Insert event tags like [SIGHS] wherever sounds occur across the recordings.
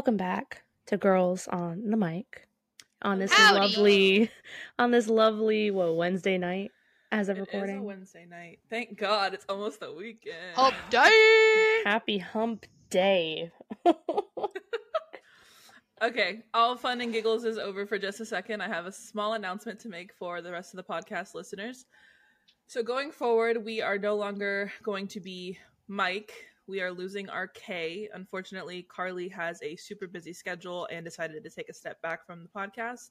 welcome back to Girls on the Mic on this Howdy. lovely, on this lovely what Wednesday night as of It is a recording. Wednesday night. Thank God it's almost the weekend. Hump day. Happy Hump Day. [LAUGHS] Okay, all fun and giggles is over for just a second. I have a small announcement to make for the rest of the podcast listeners. So, going forward, we are no longer going to be Mike. We are losing our K. Unfortunately, Carly has a super busy schedule and decided to take a step back from the podcast.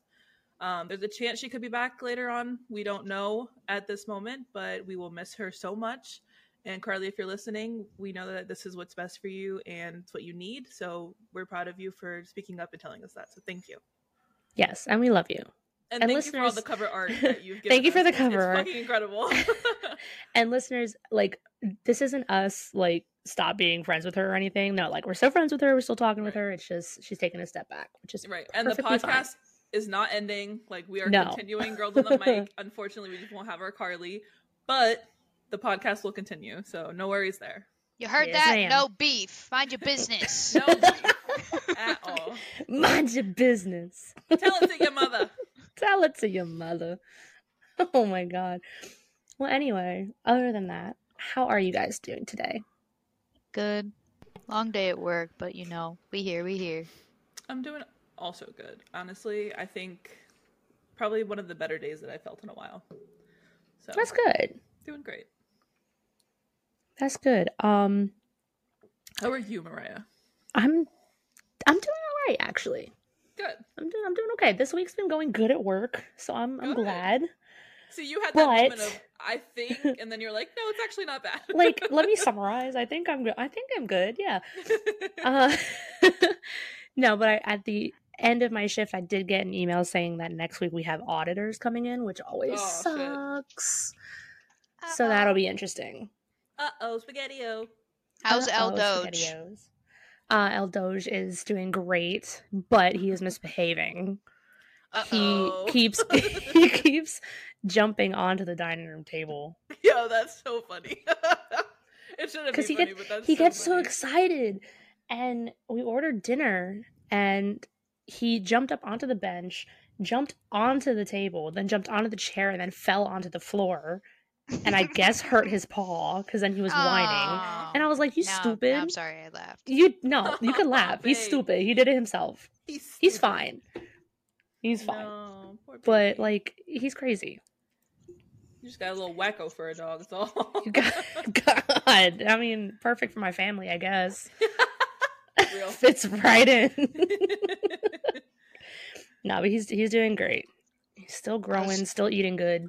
Um, there's a chance she could be back later on. We don't know at this moment, but we will miss her so much. And Carly, if you're listening, we know that this is what's best for you and it's what you need. So we're proud of you for speaking up and telling us that. So thank you. yes, and we love you. And, And thank you for all the cover art [LAUGHS] that you've given Thank you for us. the cover it's art. fucking incredible. [LAUGHS] And listeners, like this isn't us like stop being friends with her or anything. No, like we're still friends with her. We're still talking with her. It's just she's taking a step back, which is right. And the perfectly fine. podcast is not ending. Like we are No. continuing Girls on the Mic. [LAUGHS] Unfortunately, we just won't have our Carly. But the podcast will continue. So no worries there. You heard Yes, that? ma'am. No beef. Mind your business. No beef [LAUGHS] at all. Mind your business. Tell it to your mother. [LAUGHS] Tell it to your mother. Oh my god. Well, anyway, other than that, how are you guys doing today? Good. Long day at work, but you know, we here, we here. I'm doing also good. Honestly, I think probably one of the better days that I felt in a while. So That's good. doing great. That's good. Um, How are you, Mariah? I'm I'm doing all right actually. Good. I'm doing I'm doing okay. This week's been going good at work, so I'm I'm Good. glad. See, you had that moment of I think, [LAUGHS] and then you're like, no, it's actually not bad. Like, let me [LAUGHS] summarize. I think I'm good. I think I'm good. Yeah. [LAUGHS] Uh, no, but I, at the end of my shift, I did get an email saying that next week we have auditors coming in, which always Oh, shit. sucks. So that'll be interesting. uh oh, spaghetti-o. How's El Uh-oh, Doge? Uh, El Doge is doing great, but he is misbehaving. Uh-oh. He keeps he keeps jumping onto the dining room table [LAUGHS] Yo, that's so funny. [LAUGHS] it shouldn't be because he funny, gets but that's he so gets so excited. And we ordered dinner, and he jumped up onto the bench, jumped onto the table, then jumped onto the chair, and then fell onto the floor. And I guess hurt his [LAUGHS] paw because then he was whining. And I was like, "You Now- now stupid! I'm sorry I laughed. You no, you can laugh. He's stupid. He did it himself. He's, He's fine. He's fine. No, poor But like, he's crazy. You just got a little wacko for a dog. That's all. [LAUGHS] God, [LAUGHS] God, I mean, perfect for my family, I guess. [LAUGHS] Fits right in. no, but he's he's doing great. He's still growing, How's- still eating good.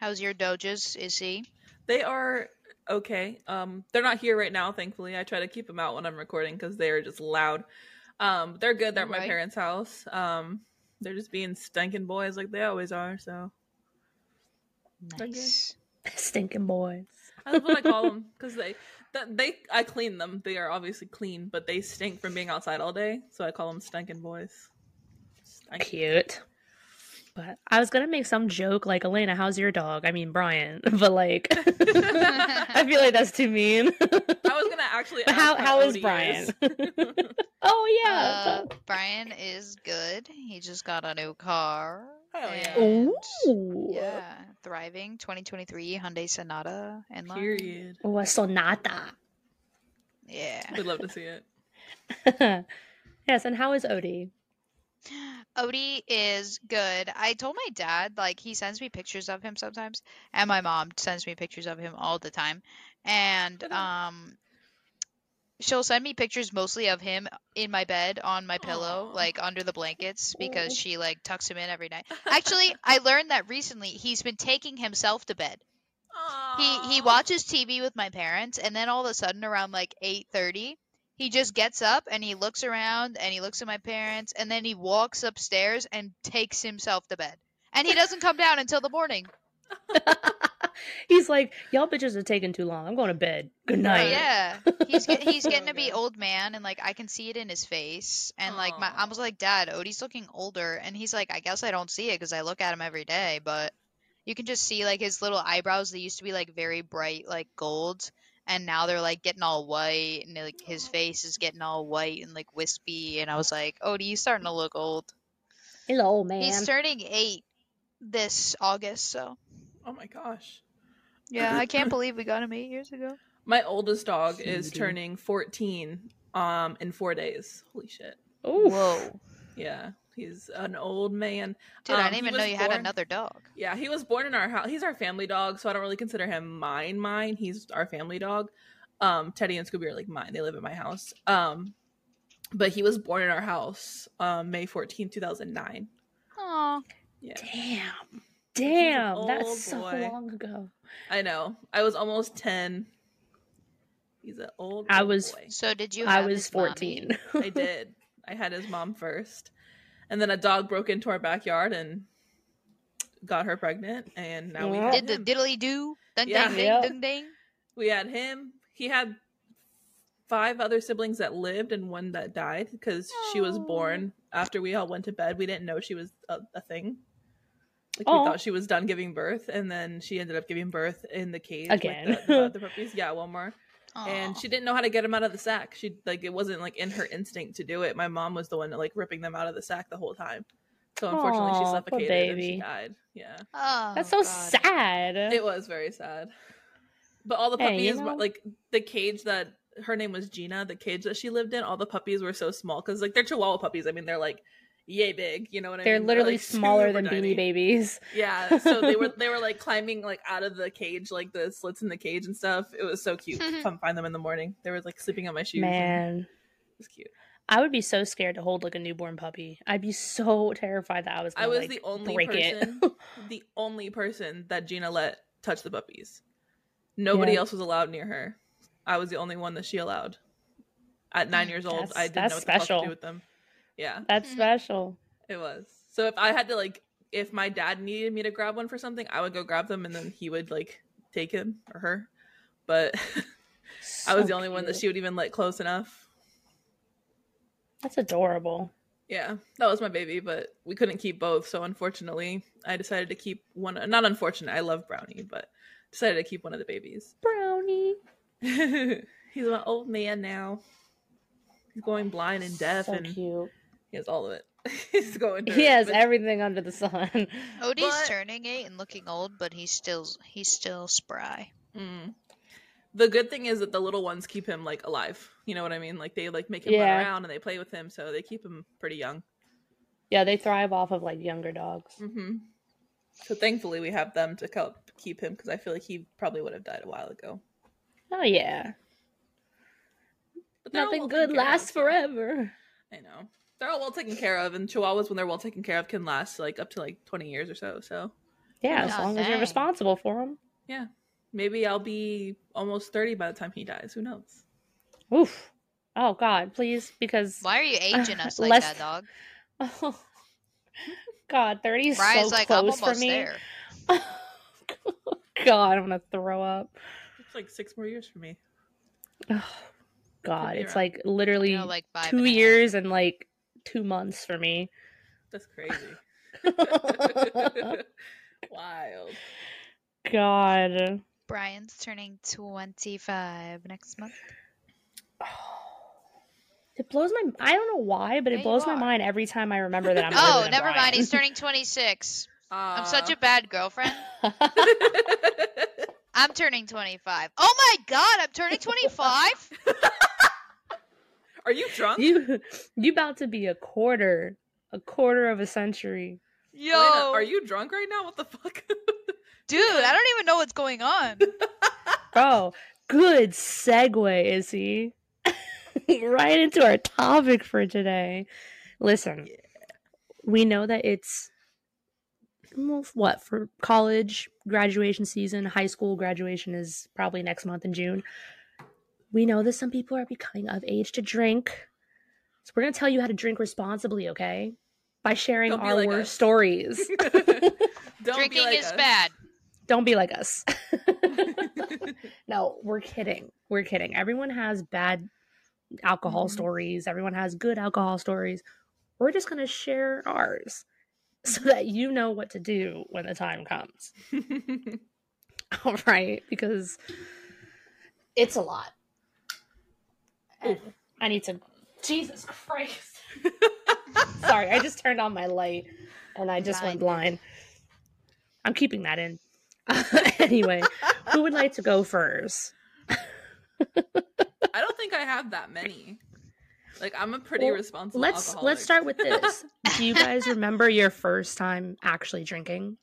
How's your Doges? Is he? They are okay. Um, they're not here right now, thankfully. I try to keep them out when I'm recording because they are just loud. Um, they're good. They're at my parents' house. Um, they're just being stinking boys like they always are. So They're good. Nice. [LAUGHS] Stinking boys. that's what I call them [LAUGHS] because they, that they, I clean them. They are obviously clean, but they stink from being outside all day. So I call them stinking boys. Stink. Cute. But I was gonna make some joke like Elena, how's your dog? I mean Brian, [LAUGHS] but like I feel like that's too mean. I was gonna actually. But ask how- how is Brian? oh yeah. Uh, Brian is good. He just got a new car. Hell yeah. and- Ooh. Yeah, thriving. 2023 Hyundai Sonata and Period. Oh, a sonata. Yeah. We'd love to see it. [LAUGHS] yes, and how is Odie? Odie is good. I told my dad, like, he sends me pictures of him sometimes, and my mom sends me pictures of him all the time. And, um, she'll send me pictures mostly of him in my bed on my pillow, Aw. like under the blankets, because she, like, tucks him in every night. [LAUGHS] Actually, I learned that recently he's been taking himself to bed. He he watches TV with my parents, and then all of a sudden, around like eight thirty, he just gets up and he looks around and he looks at my parents, and then he walks upstairs and takes himself to bed. And he doesn't come down until the morning. [LAUGHS] [LAUGHS] [LAUGHS] He's like, y'all bitches are taking too long. I'm going to bed. Good night. Yeah, [LAUGHS] he's get, he's getting to oh, be old man, and like I can see it in his face. And like my I was like, Dad, Odie's looking older, and he's like, I guess I don't see it because I look at him every day, but you can just see like his little eyebrows. They used to be like very bright, like gold, and now they're like getting all white, and like his face is getting all white and like wispy, and I was like, Odie, he's starting to look old. He's an old man. He's turning eight this August, so Oh my gosh. Yeah, I can't [LAUGHS] believe we got him eight years ago. My oldest dog is turning 14 um in 4 days. Holy shit. Oh Whoa, Yeah. He's an old man. dude, I Um, didn't even know you had another dog. Yeah, he was born in our house. He's our family dog, so I don't really consider him mine. Mine. He's our family dog. Um, Teddy and Scooby are like mine. They live at my house. Um, but he was born in our house, um, May 14, 2009. Aw, Yeah, Damn. Damn. That's so boy. long ago. I know. I was almost 10. He's an old. I was- boy. so did you? I was his 14. [LAUGHS] I did. I had his mom first, and then a dog broke into our backyard and got her pregnant, and now we Yeah. had Did the him. diddly do? Ding Yeah. ding ding Yeah. ding ding. we had him. He had five other siblings that lived and one that died because she was born after we all went to bed. We didn't know she was a, a thing. Like Aw. we thought she was done giving birth, and then she ended up giving birth in the cage Again. with the, the other [LAUGHS] puppies. Yeah, one more. and she didn't know how to get them out of the sack. She like it wasn't like in her instinct to do it. My mom was the one like ripping them out of the sack the whole time. So unfortunately, Aw, she poor suffocated and she died. Yeah, Oh, That's so God. sad. it was very sad. But all the Hey, you puppies, know- like the cage that her name was Gina, the cage that she lived in, all the puppies were so small because like they're Chihuahua puppies. I mean, they're like yay big. You know what I mean? They're mean? literally like, smaller than tiny. beanie babies. [LAUGHS] Yeah, so they were they were [LAUGHS] like climbing like out of the cage, like the slits in the cage and stuff. It was so cute. [LAUGHS] Come find them in the morning. They were like sleeping on my shoes. Man. it was cute. I would be so scared to hold like a newborn puppy. I'd be so terrified that I was I gonna was like the only person, the only person that Gina let touch the puppies. Nobody Yeah. else was allowed near her. I was the only one that she allowed. At nine mm, years old, That's- I didn't know what the fuck to do with them. Yeah, That's Mhm. special. it was. So if I had to like, if my dad needed me to grab one for something, I would go grab them, and then he would like take him or her. But [LAUGHS] I was the only one that she would even let close enough. That's adorable. Yeah, that was my baby, but we couldn't keep both. So unfortunately, I decided to keep one. Not unfortunate, I love Brownie, but decided to keep one of the babies. Brownie. [LAUGHS] He's my old man now. He's going blind and deaf, so and cute. He has all of it. [LAUGHS] He's going. through He it, has but- everything under the sun. [LAUGHS] Odie's But- turning eight and looking old, but he's still he's still spry. Mm. The good thing is that the little ones keep him like alive. You know what I mean? Like they like make him Yeah. run around and they play with him, so they keep him pretty young. Yeah, they thrive off of like younger dogs. hmm So thankfully, we have them to help keep him because I feel like he probably would have died a while ago. Oh yeah. But Nothing good taken care of, lasts forever. I know they're all well taken care of, and Chihuahuas, when they're well taken care of, can last like up to like twenty years or so. So Yeah, as long as you're responsible for them. Yeah, maybe I'll be almost thirty by the time he dies. Who knows? Oof. Oh God, please, because Why are you [LAUGHS] aging us like Less- that, dog? oh, [LAUGHS] God, thirty is Ryan's so like I'm close for me. there. [LAUGHS] God, I'm gonna throw up. It's like six more years for me. Oh, God, it's around. like literally You know, like five two and a half. years and like two months for me. That's crazy. [LAUGHS] [LAUGHS] Wild. God. Brian's turning twenty-five next month. [SIGHS] It blows my I don't know why, but Yeah, it you blows my mind every time I remember that I'm [LAUGHS] older Oh, than never mind. He's turning twenty-six. I'm such a bad girlfriend. I'm turning 25. Oh my god, I'm turning 25? Are you drunk? you [LAUGHS] you about to be a quarter a quarter of a century. Yo. Elena, are you drunk right now? What the fuck? [LAUGHS] Dude, I don't even know what's going on. [LAUGHS] Bro, good segue, is he? right into our topic for today. Listen, we know that it's well, what for college graduation season, high school graduation is probably next month in June. We know that some people are becoming of age to drink. So we're going to tell you how to drink responsibly, okay? By sharing our like worst us. stories. [LAUGHS] [LAUGHS] Drinking like is us. bad. Don't be like us. [LAUGHS] no, we're kidding. We're kidding. Everyone has bad alcohol Mhm. stories. Everyone has good alcohol stories. We're just going to share ours so that you know what to do when the time comes. All right, because It's a lot. Oof. And I need to. Jesus Christ. [LAUGHS] Sorry, I just turned on my light and I just went blind. I'm keeping that in. [LAUGHS] anyway, who would like to go first? I don't think I have that many. Like I'm a pretty Well, responsible. Let's alcoholic. let's start with this. [LAUGHS] Do you guys remember your first time actually drinking?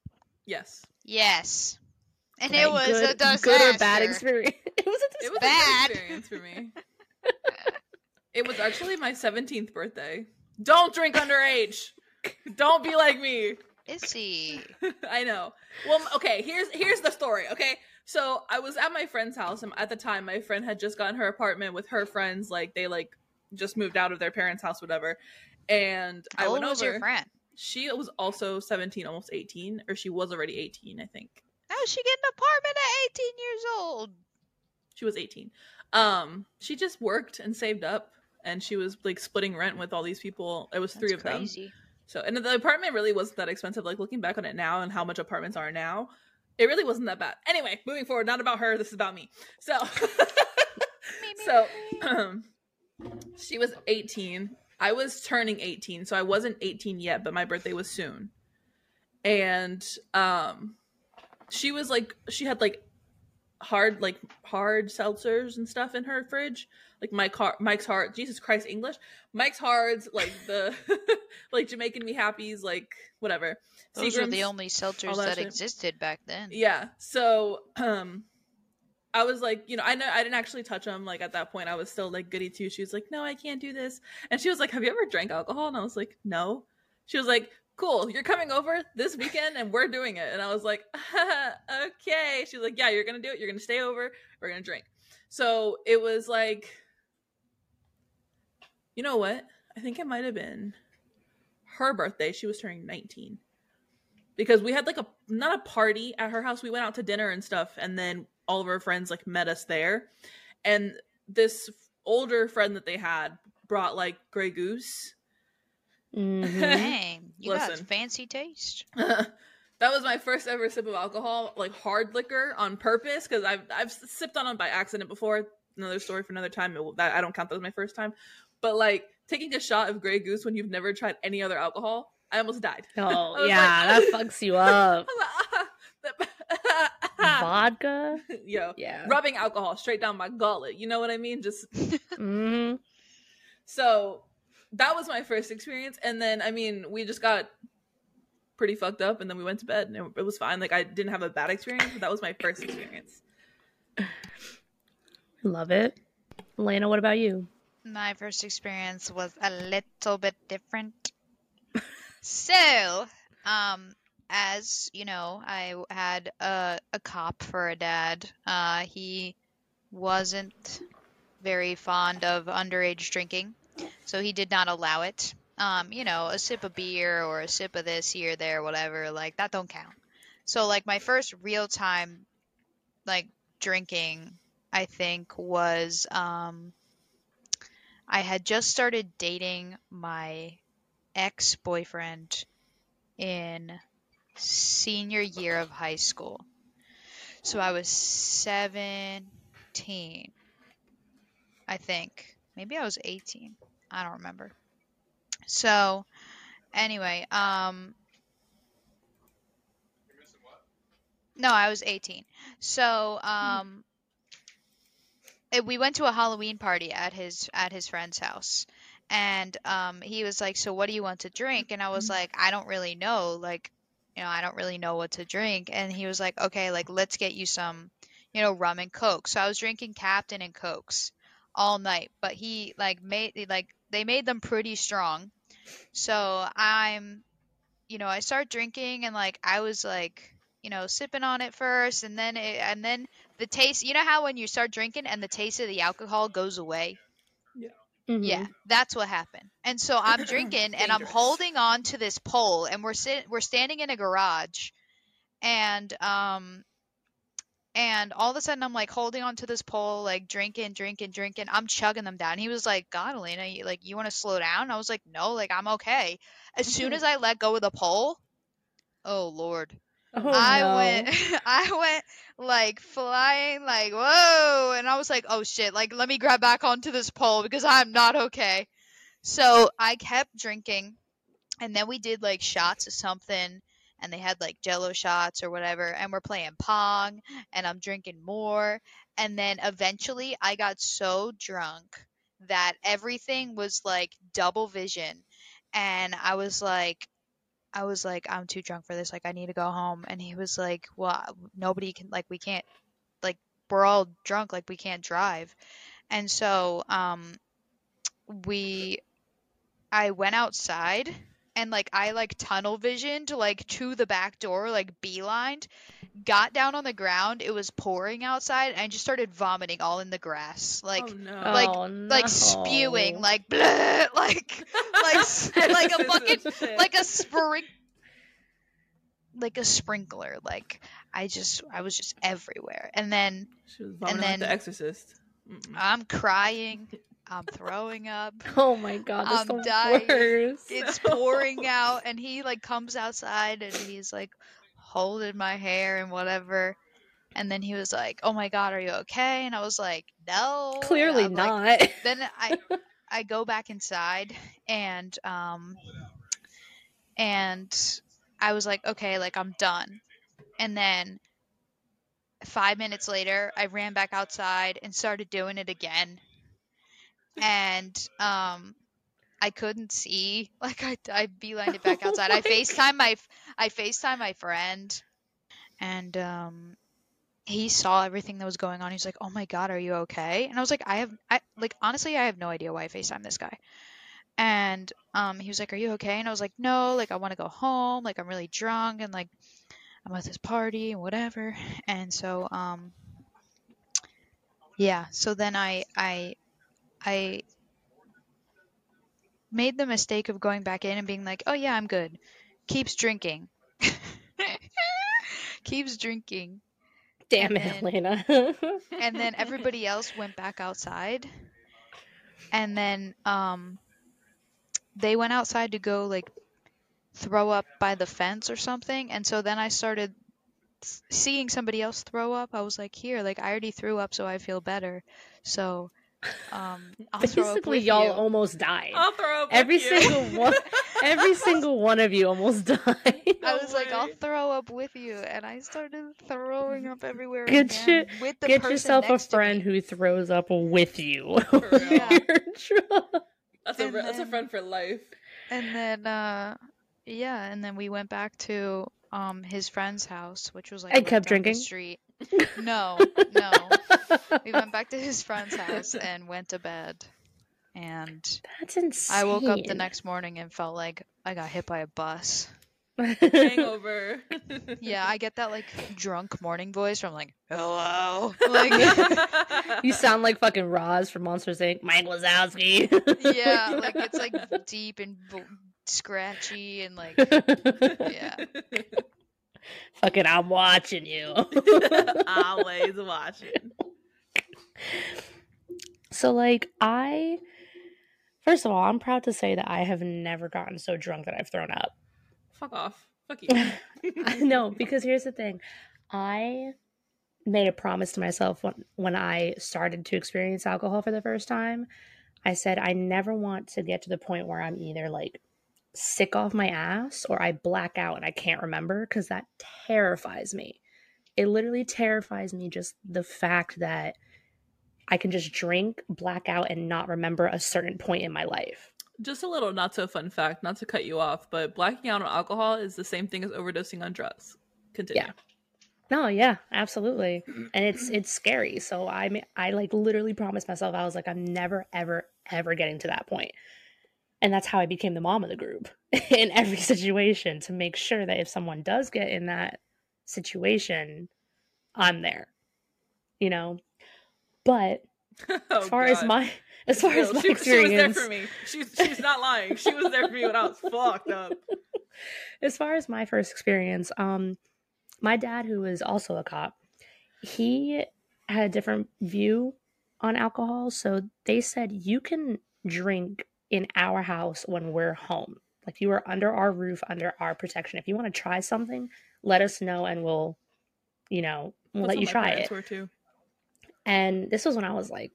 Yes, Yes. And Okay, it was good, a disaster. good or bad experience. it was a it was Bad. a good experience for me. [LAUGHS] it was actually my 17th birthday. Don't drink underage. Don't be like me. Is he? [LAUGHS] I know. Well, okay. Here's here's the story. Okay, so I was at my friend's house, and at the time, my friend had just gotten her apartment with her friends. Like they like just moved out of their parents' house, whatever. And I How old went was over. your friend? She was also 17, almost 18, or she was already 18, I think. How did she get an apartment at 18 years old? She was 18. Um, she just worked and saved up, and she was like splitting rent with all these people. It was three That's of them. So, and the apartment really wasn't that expensive. Like looking back on it now and how much apartments are now, it really wasn't that bad. Anyway, moving forward, not about her. This is about me. So, [LAUGHS] so um, [CLEARS THROAT] she was 18. I was turning 18, so I wasn't 18 yet, but my birthday was soon. And um, she was like, she had like hard, like hard seltzers and stuff in her fridge, like Mike Har- Mike's Hard. Jesus Christ, English. Mike's Hards, like the [LAUGHS] like Jamaican Me Happies, like whatever. Those were the only seltzers that that existed back then. Yeah. So, um, I was like, you know, I know I didn't actually touch them Like at that point, I was still like goody two. She was like, "No, I can't do this," and she was like, "Have you ever drank alcohol?" And I was like, "No." She was like, "Cool, you're coming over this weekend, and we're doing it." And I was like, [LAUGHS] "Okay." She's like, "Yeah, you're gonna do it. You're gonna stay over. We're gonna drink." So it was like, you know what? I think it might have been her birthday. She was turning 19 because we had like a not a party at her house. We went out to dinner and stuff, and then all of our friends like met us there. And this older friend that they had brought like Grey Goose. Mhm. Dang, you got Listen. fancy taste. [LAUGHS] that was my first ever sip of alcohol, like hard liquor, on purpose because I've I've sipped on it by accident before. Another story for another time. It, that I don't count that as my first time, but like taking a shot of Grey Goose when you've never tried any other alcohol, I almost died. [LAUGHS] Oh yeah, like- that fucks you [LAUGHS] up. That- Vodka. Yo, Yeah. rubbing alcohol straight down my gullet. You know what I mean? Just hmm so that was my first experience, and then I mean, we just got pretty fucked up, and then we went to bed, and it, it was fine. Like I didn't have a bad experience, but that was my first experience. Love it. Elena, what about you? My first experience was a little bit different. so, um, as you know, I had a, a cop for a dad. Uh, he wasn't very fond of underage drinking, so he did not allow it. Um, you know, a sip of beer or a sip of this here, there, whatever, like that don't count. So, like my first real time, like drinking, I think was um. I had just started dating my ex boyfriend in senior year of high school. So I was 17, I think. Maybe I was 18. I don't remember. So, anyway, um, no, I was 18. So, um, eh, we went to a Halloween party at his at his friend's house, and um, he was like, "So what do you want to drink?" And I was like, "I don't really know. Like, you know, I don't really know what to drink." And he was like, "Okay, like let's get you some, you know, rum and coke." So I was drinking Captain and Cokes all night, but he like made like they made them pretty strong. So I'm, you know, I start drinking and like I was like, you know, sipping on it first, and then it, and then the taste. You know how when you start drinking and the taste of the alcohol goes away. Mhm. Yeah, that's what happened. And so I'm drinking and I'm holding on to this pole and we're sit we're standing in a garage and um and all of a sudden I'm like holding on to this pole, like drinking, drinking, drinking. I'm chugging them down. He was like, God, Elena, you, like you want to slow down? I was like, No, like I'm okay. As soon mm-hmm. as I let go of the pole, oh Lord. Oh, I no. went [LAUGHS] I went like flying like whoa and I was like oh shit like let me grab back onto this pole because I'm not okay. So I kept drinking and then we did like shots of something and they had like jello shots or whatever and we're playing pong and I'm drinking more and then eventually I got so drunk that everything was like double vision and I was like I was like, I'm too drunk for this. Like, I need to go home. And he was like, Well, nobody can, like, we can't, like, we're all drunk. Like, we can't drive. And so, um, we, I went outside and, like, I, like, tunnel visioned, like, to the back door, like, beelined, got down on the ground. It was pouring outside and I just started vomiting all in the grass. Like, oh no. like- Oh, like spewing, like, bleh, [LAUGHS] like, like, [LAUGHS] like a fucking like a spring like a sprinkler like i just i was just everywhere and then she was vomiting like then- the Exorcist. Mm-mm. i'm crying [LAUGHS] i'm throwing up [LAUGHS] Oh my god, that's I'm dying. worst. it's No. pouring [LAUGHS] out and he like comes outside and he's like holding my hair and whatever and then he was like oh my god are you okay and i was like no Clearly I'm like, not. [LAUGHS] then I I go back inside and um and I was like, okay, like I'm done. And then five minutes later, I ran back outside and started doing it again. And um I couldn't see. [LAUGHS] Like I I beelined it back [LAUGHS] Oh outside. I FaceTime my I FaceTime my friend and um he saw everything that was going on. He's like, "Oh my god, are you okay?" And I was like, "I have, I like honestly, I have no idea why I Facetime this guy." And um, he was like, "Are you okay?" And I was like, "No, like I want to go home. Like I'm really drunk and like I'm at this party and whatever." And so um, yeah. So then I I I made the mistake of going back in and being like, "Oh yeah, I'm good." Keeps drinking. [LAUGHS] Keeps drinking Damn and it, then- Elena. [LAUGHS] and then everybody else went back outside and then um they went outside to go like throw up by the fence or something and so then i started seeing somebody else throw up i was like here like i already threw up so i feel better so um i'll throw up Basically, with y'all you. almost died. I'll throw up Every with you. single [LAUGHS] one- Every single one of you almost [LAUGHS] died. I was like, I'll throw up with you, and I started throwing up everywhere. Get again your- with the Get yourself a next to me. friend who throws up with you. [LAUGHS] Yeah. That's a And re- that's a friend for life. And then uh yeah, and then we went back to um his friend's house, which was like I kept down the drinking? street. No, no. We went back to his friend's house [LAUGHS] and went to bed. And That's insane. I woke up the next morning and felt like I got hit by a bus. Hangover. [LAUGHS] Yeah, I get that like drunk morning voice from like, "Hello." [LAUGHS] Like you sound like fucking Roz from Monsters Inc. Mike Wazowski. yeah, like it's like deep and vo- scratchy and like yeah. Fucking, I'm watching you. [LAUGHS] Always watching. So, like, I, first of all, I'm proud to say that I have never gotten so drunk that I've thrown up. Fuck off. Fuck you. [LAUGHS] no, because here's the thing I made a promise to myself when, when I started to experience alcohol for the first time. I said, I never want to get to the point where I'm either like sick off my ass or I black out and I can't remember because that terrifies me. It literally terrifies me just the fact that I can just drink, black out, and not remember a certain point in my life. Just a little not so fun fact, not to cut you off, but blacking out on alcohol is the same thing as overdosing on drugs. Continue. Yeah. No, yeah, absolutely. And it's it's scary. So I I like literally promised myself I was like I'm never ever ever getting to that point. And that's how I became the mom of the group [LAUGHS] in every situation to make sure that if someone does get in that situation, I'm there. You know. But [LAUGHS] Oh, as far as my as far as my she, experience she was there for me. She's she's not lying. She was there for me when I was fucked up. [LAUGHS] as far as my first experience, um, my dad, who is also a cop, he had a different view on alcohol. So they said you can drink in our house when we're home. Like you are under our roof, under our protection. If you want to try something, let us know and we'll, you know, we'll let you try it. Were too. And this was when I was like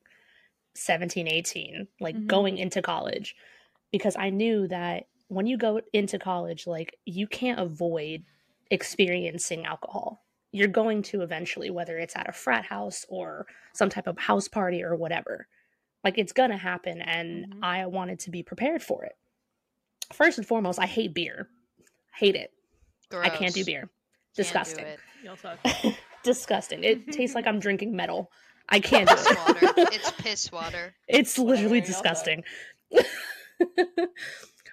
17, 18, like Mhm. going into college, because I knew that when you go into college, like you can't avoid experiencing alcohol. You're going to eventually, whether it's at a frat house or some type of house party or whatever. Like it's gonna happen, and Mhm. I wanted to be prepared for it. First and foremost, I hate beer. Hate it. I can't do beer. Can't do Disgusting. it. [LAUGHS] Disgusting. It tastes like I'm [LAUGHS] drinking metal. I can't do it. water. It's [LAUGHS] piss water. It's literally Whatever, disgusting.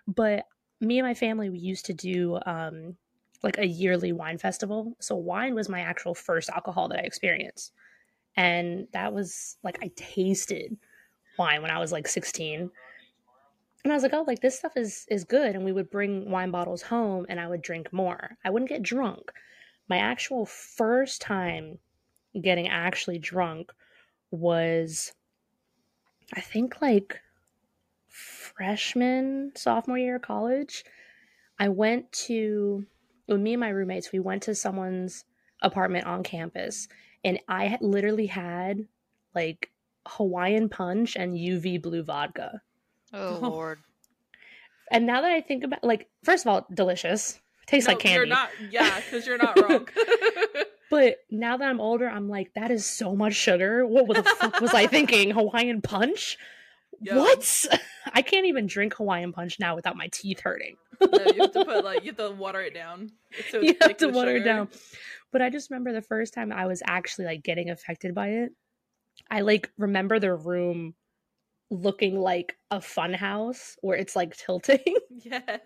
but me and my family, we used to do um, like a yearly wine festival. So wine was my actual first alcohol that I experienced, and that was like I tasted wine when I was like 16. And I was like, oh, like this stuff is is good. And we would bring wine bottles home, and I would drink more. I wouldn't get drunk. My actual first time getting actually drunk was I think like freshman, sophomore year of college. I went to, with me and my roommates, we went to someone's apartment on campus, and I literally had like Hawaiian punch and UV blue vodka. Oh Oh. lord. And now that I think about, like, first of all, delicious, tastes No, like candy. You're not. Yeah, because you're not wrong. [LAUGHS] [LAUGHS] But now that I'm older, I'm like, that is so much sugar. What the fuck was I thinking? Hawaiian punch? Yo. What? [LAUGHS] I can't even drink Hawaiian punch now without my teeth hurting. no, you have to put like you have to water it down. So you have to with water it down. But I just remember the first time I was actually like getting affected by it. I like remember the room looking like a fun house where it's like tilting. [LAUGHS] Yes.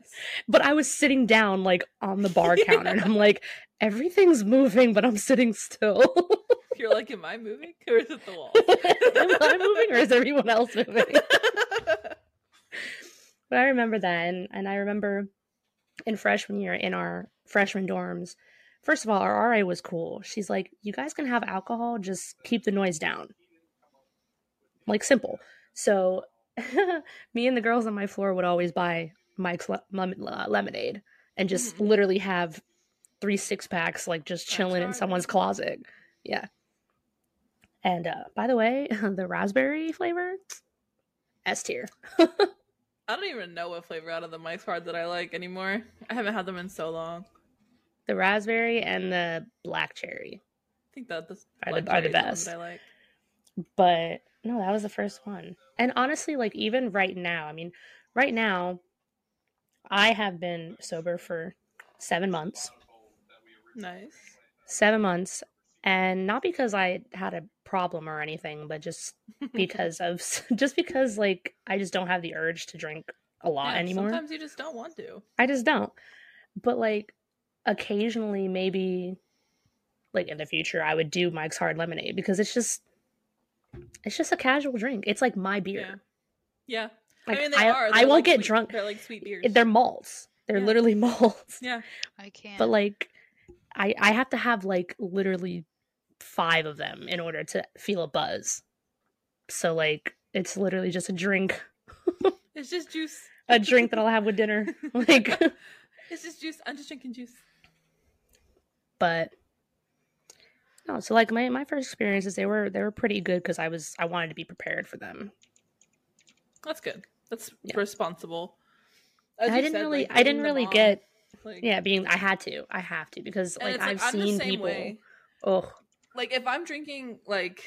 but I was sitting down like on the bar [LAUGHS] counter and I'm like, everything's moving, but I'm sitting still. [LAUGHS] You're like, am I moving or is it the wall? Am I moving or is everyone else moving? But I remember that, and, and I remember in freshman year in our freshman dorms. First of all, our RA was cool. She's like, "You guys can have alcohol, just keep the noise down." Like simple. So, [LAUGHS] me and the girls on my floor would always buy Mike's le- uh, lemonade and just Mhm. literally have three six packs, like just chilling in someone's closet. Yeah. And uh, by the way, [LAUGHS] the raspberry flavor, S tier. [LAUGHS] I don't even know what flavor out of the Mike's Hard that I like anymore. I haven't had them in so long. the raspberry and the black cherry. I think that the Are the- are the best. that I like. But no, that was the first one. And honestly, like even right now, I mean, right now, I have been sober for seven months. Nice. Seven months. And not because I had a problem or anything, but just [LAUGHS] because of [LAUGHS] just because like I just don't have the urge to drink a lot Yeah, anymore. Sometimes you just don't want to. I just don't. But like occasionally maybe like in the future I would do Mike's hard lemonade because it's just it's just a casual drink. It's like my beer. Yeah. Like I mean, they I, are. I They're won't like get sweet- drunk. They're like sweet beers. They're malts. They're Yeah. literally [LAUGHS] malts. yeah. I can't. But like I I have to have like literally 5 of them in order to feel a buzz. So like it's literally just a drink, [LAUGHS] It's just juice. a drink that I'll have with dinner. [LAUGHS] Like it's just juice. I'm just drinking juice. but no so like my, my first experiences they were they were pretty good because i was i wanted to be prepared for them That's good. That's Yeah. responsible. I didn't said, really like, i being didn't really get like, yeah being i had to i have to because and like i've I'm seen people oh Like if I'm drinking like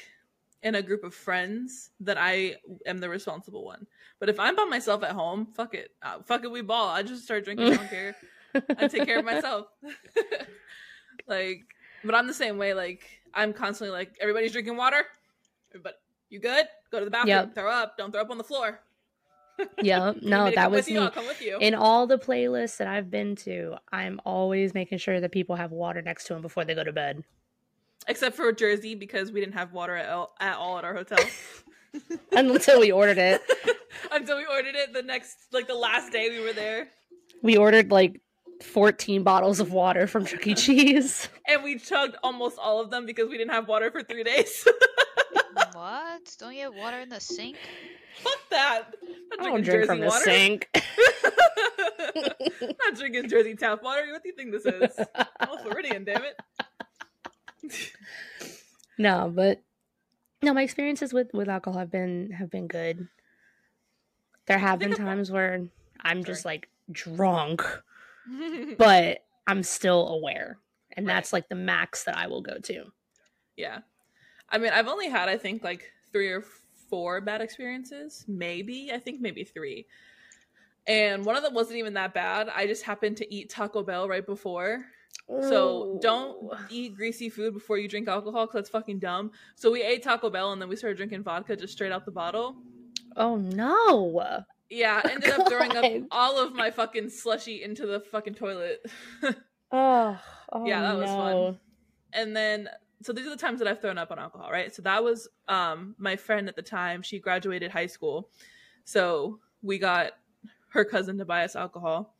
in a group of friends, that I am the responsible one. But if I'm by myself at home, fuck it, uh, fuck it, we ball. I just start drinking. I don't care. I take care of [LAUGHS] myself. [LAUGHS] like, but I'm the same way. Like, I'm constantly like, everybody's drinking water. But you good? Go to the bathroom. Yep. Throw up. Don't throw up on the floor. yeah [LAUGHS] no want me to that was me I'll come with you. in all the playlists that i've been to i'm always making sure that people have water next to them before they go to bed Except for Jersey because we didn't have water at all at, all at our hotel [LAUGHS] until we ordered it [LAUGHS] until we ordered it. The next, like the last day we were there, we ordered like 14 bottles of water from chuck e cheese [LAUGHS] and we chugged almost all of them because we didn't have water for three days. [LAUGHS] What? Don't you have water in the sink? Fuck that. I I'm don't drink from the water. sink. [LAUGHS] Not drinking Jersey tap water. What do you think this is? Oh, Floridian, damn it. no, but no, my experiences with with alcohol have been have been good. There have been times where I'm just like drunk, [LAUGHS] but I'm still aware, and Right. that's like the max that I will go to. yeah. I mean, I've only had, I think, like three or four bad experiences. Maybe. I think maybe three. And one of them wasn't even that bad. I just happened to eat Taco Bell right before. So don't eat greasy food before you drink alcohol because that's fucking dumb. So we ate Taco Bell and then we started drinking vodka just straight out the bottle. Oh no! Yeah, I ended [LAUGHS] up throwing up all of my fucking slushy into the fucking toilet. [LAUGHS] Oh, oh Yeah, that was fun. and then so these are the times that I've thrown up on alcohol, right? So that was um my friend at the time. She graduated high school, so we got her cousin to buy us alcohol.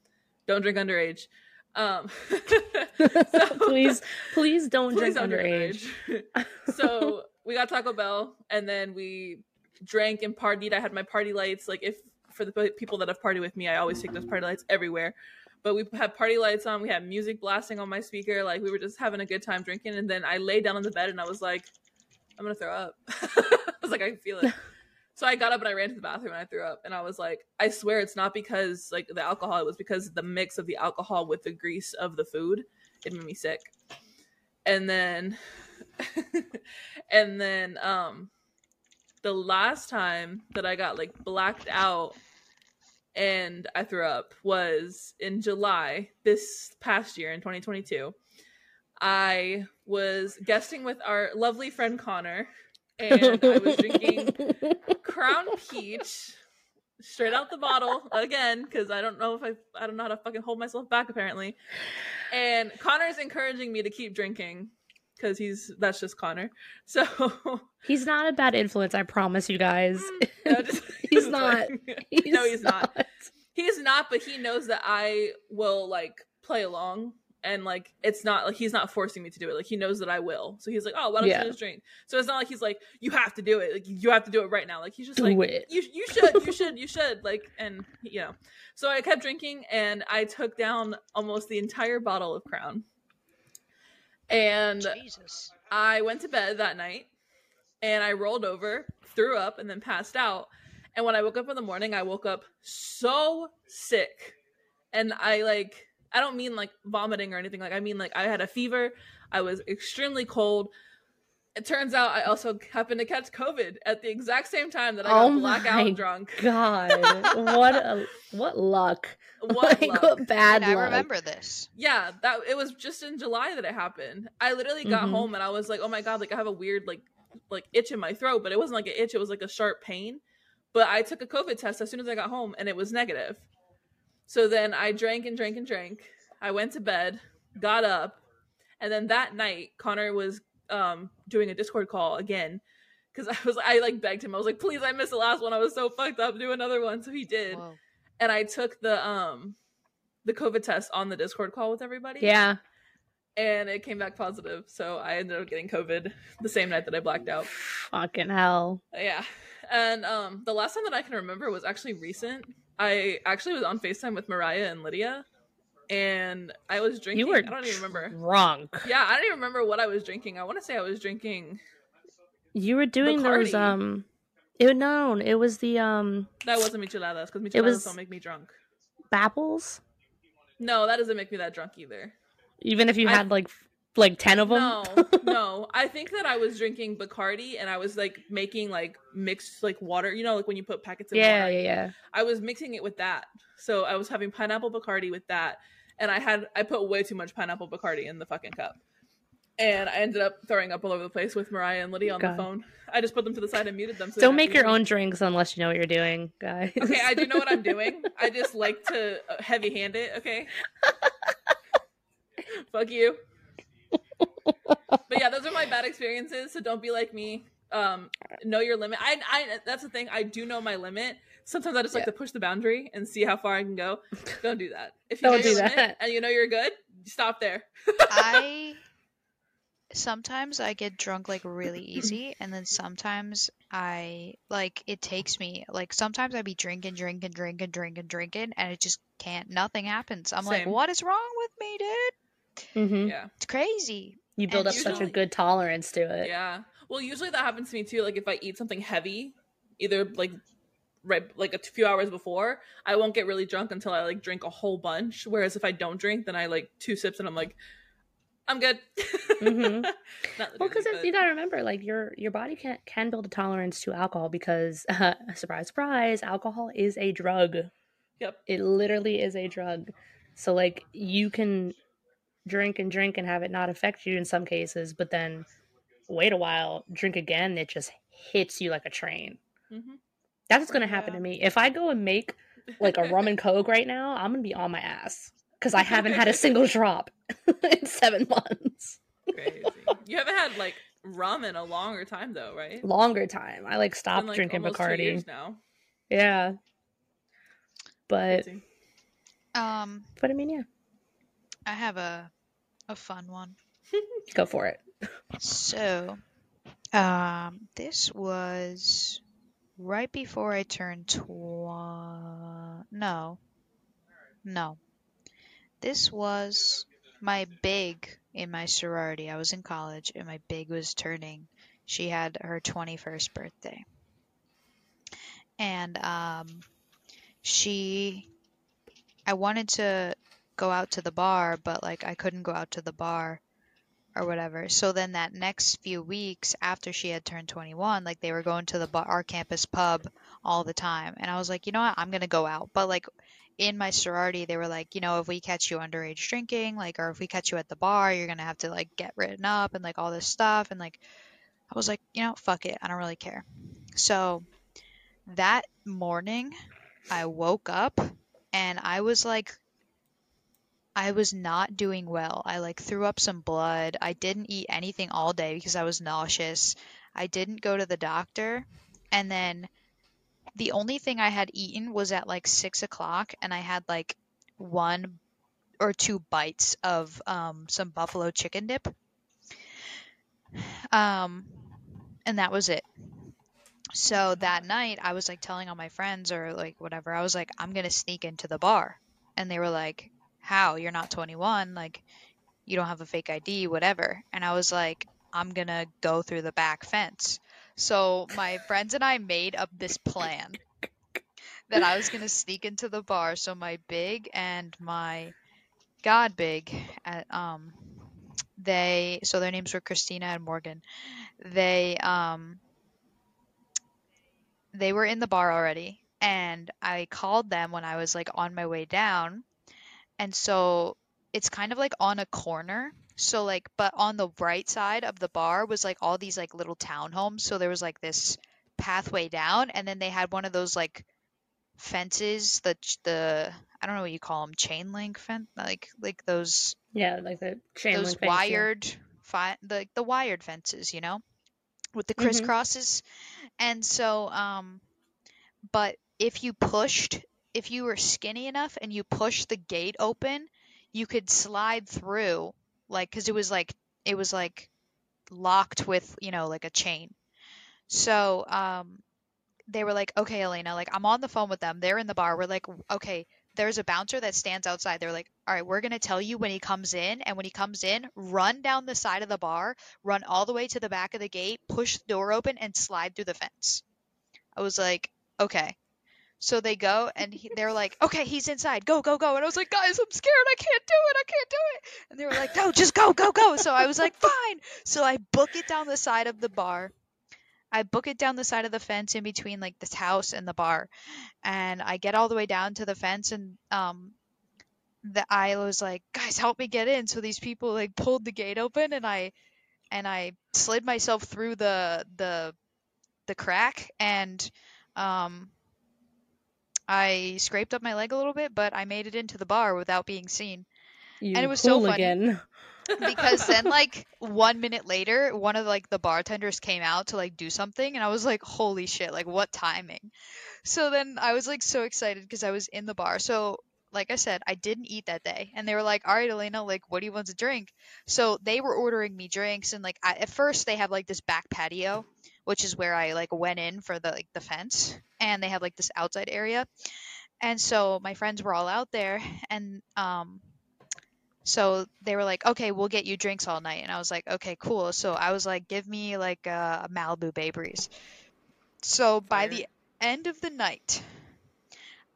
Don't drink underage. Um, [LAUGHS] so- please, please don't Please drink don't drink underage. underage. so we got Taco Bell, and then we drank and partied. I had my party lights. Like if for the people that have party with me, I always take those party lights everywhere. But we had party lights on. We had music blasting on my speaker. Like we were just having a good time drinking. And then I laid down on the bed and I was like, I'm gonna throw up. [LAUGHS] I was like, I can feel it. [LAUGHS] So I got up and I ran to the bathroom and I threw up. And I was like, I swear it's not because like the alcohol. It was because the mix of the alcohol with the grease of the food. It made me sick. And then, [LAUGHS] and then, um, the last time that I got like blacked out and I threw up was in July this past year in 2022. I was guesting with our lovely friend Connor, and I was drinking [LAUGHS] Crown Peach straight out the bottle again because I don't know if I I don't know how to fucking hold myself back apparently. And Connor's encouraging me to keep drinking because he's that's just Connor. [LAUGHS] So He's not a bad influence, I promise you guys. Mm, [LAUGHS] no, just- He's [LAUGHS] not. He's no, he's not. He's not, but he knows that I will like play along and like it's not like he's not forcing me to do it. Like he knows that I will. So he's like, "Oh, why don't Yeah. you just drink?" So it's not like he's like, "You have to do it. Like you have to do it right now." Like he's just Do like, it. "You you should, you should, you should." Like and you know. So I kept drinking and I took down almost the entire bottle of Crown. And Jesus. I went to bed that night and I rolled over, threw up, and then passed out. And when I woke up in the morning, I woke up so sick. And I like, I don't mean like vomiting or anything. Like, I mean, like, I had a fever. I was extremely cold. It turns out I also happened to catch COVID at the exact same time that I got Oh blackout my drunk. God, [LAUGHS] what a what luck! What [LAUGHS] like luck. what bad I luck. remember this. yeah that it was just in july that it happened i literally got Mhm. home and i was like oh my god like i have a weird like like itch in my throat but it wasn't like an itch it was like a sharp pain but i took a covid test as soon as i got home and it was negative so then i drank and drank and drank i went to bed got up and then that night connor was um doing a discord call again because [LAUGHS] i was i like begged him i was like please i missed the last one i was so fucked up do another one so he did Whoa. and I took the um the COVID test on the Discord call with everybody. Yeah, And it came back positive. So I ended up getting COVID the same night that I blacked out. fucking hell. Yeah. And um the last time that I can remember was actually recent. I actually was on FaceTime with Mariah and Lydia and I was drinking You were I don't even remember. drunk. Yeah, I don't even remember what I was drinking. I want to say I was drinking You were doing those Bacardi. um. It no, it was the um that wasn't micheladas because micheladas was- don't make me drunk. Bapples. No, that doesn't make me that drunk either. Even if you I- had like like ten of them. No, [LAUGHS] no. I think that I was drinking Bacardi and I was like making like mixed like water. You know, like when you put packets of yeah, water. yeah, yeah. I was mixing it with that. So I was having pineapple Bacardi with that, and I had I put way too much pineapple Bacardi in the fucking cup, and I ended up throwing up all over the place with Mariah and Lydia on God. the phone. I just put them to the side and muted them. So Don't make your own drinks unless you know what you're doing, guys. Okay, I do know what I'm [LAUGHS] doing. I just like to uh, heavy hand it. Okay. [LAUGHS] Fuck you. But yeah, those are my bad experiences. So don't be like me. Um, know your limit. I, I, that's the thing. I do know my limit. Sometimes I just like Yeah. to push the boundary and see how far I can go. [LAUGHS] Don't do that. If you Don't know do your limit that. and you know you're good, stop there. I [LAUGHS] sometimes I get drunk like really easy, and then sometimes I like it takes me like sometimes I be drinking, drinking, drinking, drinking, drinking, and it just can't. Nothing happens. I'm like, what is wrong with me, dude? Hmm Yeah. It's crazy. You build And up such a good tolerance to it. Yeah. Well, usually that happens to me too. Like if I eat something heavy, either like right like a few hours before, I won't get really drunk until I like drink a whole bunch. Whereas if I don't drink, then I like two sips and I'm like, I'm good. mm-hmm. [LAUGHS] Well, because you gotta remember, like your your body can can build a tolerance to alcohol because, uh, [LAUGHS] surprise, surprise, alcohol is a drug. Yep. It literally is a drug. So like you can drink and drink and have it not affect you in some cases, but then wait a while, drink again, it just hits you like a train. Mhm. That's what's gonna happen Yeah. to me if I go and make like a rum and coke right now. I'm gonna be on my ass because I haven't had a single drop [LAUGHS] in seven months. Crazy. You haven't had like rum in a longer time though, right? Longer time. I like Been, stopped like, drinking almost two Bacardi. years now. Yeah. But Crazy. Um, but I mean, yeah, I have a a fun one. go for it. So, um, this was right before I turned tw. No, no. This was my big in my sorority. I was in college, and my big was turning. She had her twenty-first birthday, and um, she. I wanted to go out to the bar, but like I couldn't go out to the bar or whatever. So then that next few weeks after she had turned 21, like they were going to the bar, our campus pub all the time. And I was like, you know what? I'm going to go out. But like in my sorority, they were like, you know, if we catch you underage drinking, like, or if we catch you at the bar, you're going to have to like get written up and like all this stuff. And like, I was like, you know, fuck it. I don't really care. So that morning, I woke up and I was like I was not doing well. I like threw up some blood. I didn't eat anything all day because I was nauseous. I didn't go to the doctor. And then the only thing I had eaten was at like six o'clock, and I had like one or two bites of um, some buffalo chicken dip. Um, and that was it. So that night, I was like telling all my friends or like whatever, I was like, I'm gonna sneak into the bar. And they were like, How? You're not 21. Like, you don't have a fake ID, whatever. And I was like, I'm gonna go through the back fence. So my friends and I made up this plan that I was gonna sneak into the bar. So my big and my god big at um they so their names were Christina and Morgan. They um they were in the bar already and I called them when I was like on my way down. And so it's kind of like on a corner. So like but on the right side of the bar was like all these like little townhomes. So there was like this pathway down and then they had one of those like fences the the I don't know what you call them chain link fence like like those Yeah, like the chain those link fence, yeah. wired fi- the the wired fences, you know, with the Mhm. crisscrosses. And so um but if you pushed if you were skinny enough and you pushed the gate open, you could slide through like cuz it was like it was like locked with, you know, like a chain. So um they were like, okay, Elena, like I'm on the phone with them. They're in the bar. We're like, okay, there's a bouncer that stands outside. They're like, all right, we're going to tell you when he comes in. And when he comes in, run down the side of the bar, run all the way to the back of the gate, push the door open, and slide through the fence. I was like, okay. So they go and he, they're like, okay, he's inside. Go, go, go. And I was like, guys, I'm scared. I can't do it. I can't do it. And they were like, no, just go, go, go. So I was like, fine. So I book it down the side of the bar. I book it down the side of the fence in between like this house and the bar, and I get all the way down to the fence, and um, the I was like, guys, help me get in. So these people like pulled the gate open, and I, and I slid myself through the the, the crack, and um, I scraped up my leg a little bit, but I made it into the bar without being seen. You And it was so funny. hooligan. [LAUGHS] because then [LAUGHS] like one minute later one of like the bartenders came out to like do something and i was like holy shit like what timing so then i was like so excited because i was in the bar so like I said, I didn't eat that day, and they were like, "All right, Elena, like, what do you want to drink?" So they were ordering me drinks, and like I, at first they have like this back patio, which is where I like went in for the like the fence, and they have like this outside area, and so my friends were all out there, and um, so they were like, "Okay, we'll get you drinks all night," and I was like, "Okay, cool." So I was like, "Give me like a Malibu Bay Breeze." So by Fire. the end of the night,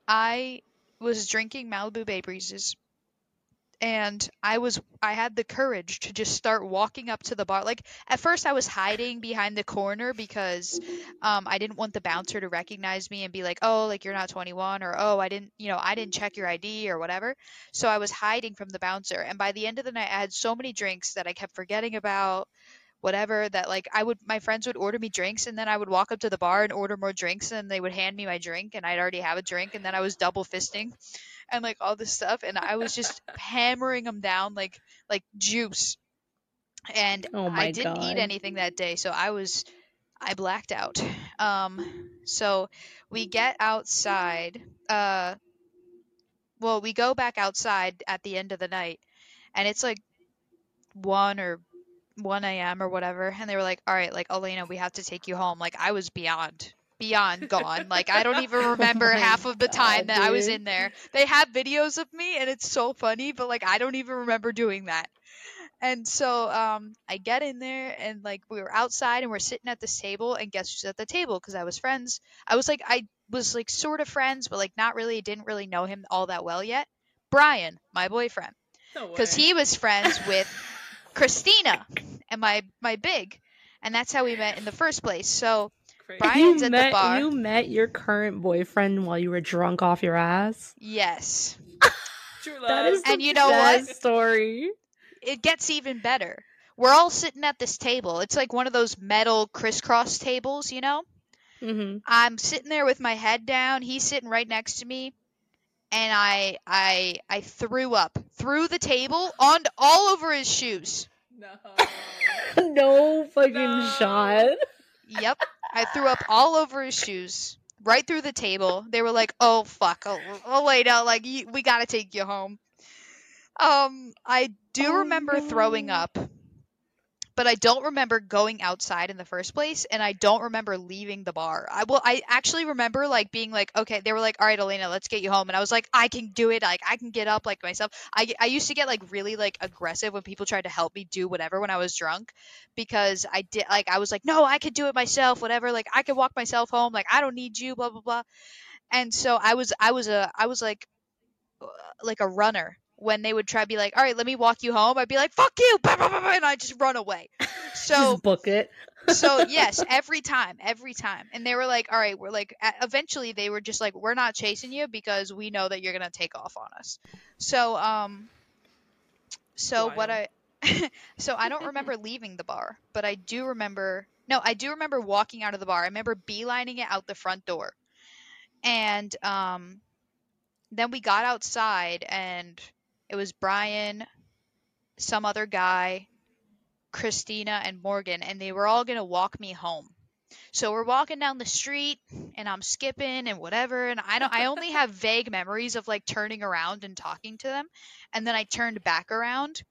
I was drinking Malibu Bay Breezes and I was I had the courage to just start walking up to the bar. Like at first I was hiding behind the corner because um I didn't want the bouncer to recognize me and be like, "Oh, like you're not 21" or "Oh, I didn't, you know, I didn't check your ID" or whatever. So I was hiding from the bouncer and by the end of the night I had so many drinks that I kept forgetting about whatever that like I would my friends would order me drinks and then I would walk up to the bar and order more drinks and they would hand me my drink and I'd already have a drink and then I was double fisting and like all this stuff and I was just [LAUGHS] hammering them down like like juice and Oh I didn't God. eat anything that day so I was I blacked out um so we get outside uh well we go back outside at the end of the night and it's like 1 or 1 a.m. or whatever, and they were like, "All right, like Elena, we have to take you home." Like I was beyond, beyond gone. Like I don't even [LAUGHS] remember Oh half of the time God, that I was in there. They have videos of me, and it's so funny, but like I don't even remember doing that. And so um, I get in there, and like we were outside, and we're sitting at this table, and guess who's at the table? Because I was friends. I was like, I was like sort of friends, but like not really. Didn't really know him all that well yet. Brian, my boyfriend because way. he was friends with [LAUGHS] Christina and my my big, and that's how we met in the first place. So Crazy. Brian's you at the met bar. you met your current boyfriend while you were drunk off your ass. yes, [LAUGHS] True love. That is And the you know what? best story. it gets even better. We're all sitting at this table. It's like one of those metal crisscross tables, you know. hmm I'm sitting there with my head down. He's sitting right next to me, and I I I threw up through the table on all over his shoes. no. [LAUGHS] no fucking No. shot. Yep. I threw up all over his shoes, right through the table. They were like, "Oh fuck, oh, oh wait, no, like you, we gotta take you home." Um, I do Oh, remember throwing up, but I don't remember going outside in the first place, and I don't remember leaving the bar. I well, I actually remember like being like, "Okay," they were like, "All right, Elena, let's get you home," and I was like, "I can do it. Like I can get up like myself." I I used to get like really like aggressive when people tried to help me do whatever when I was drunk because I did like I was like, no, I could do it myself, whatever. Like I could walk myself home. Like I don't need you, blah blah blah. And so I was I was a I was like like a runner when they would try to be like, all right, let me walk you home. I'd be like, fuck you, [LAUGHS] and I just run away. [LAUGHS] So Just book it. [LAUGHS] so yes, every time, every time. And they were like, all right, we're like, eventually they were just like, we're not chasing you because we know that you're gonna take off on us. So um, so what I, so I don't remember leaving the bar, but I do remember. No, I do remember walking out of the bar. I remember beelining it out the front door, and um, then we got outside and it was Brian, some other guy, Christina and Morgan, and they were all gonna walk me home. So we're walking down the street and I'm skipping and whatever and I don't I only [LAUGHS] have vague memories of like turning around and talking to them and then I turned back around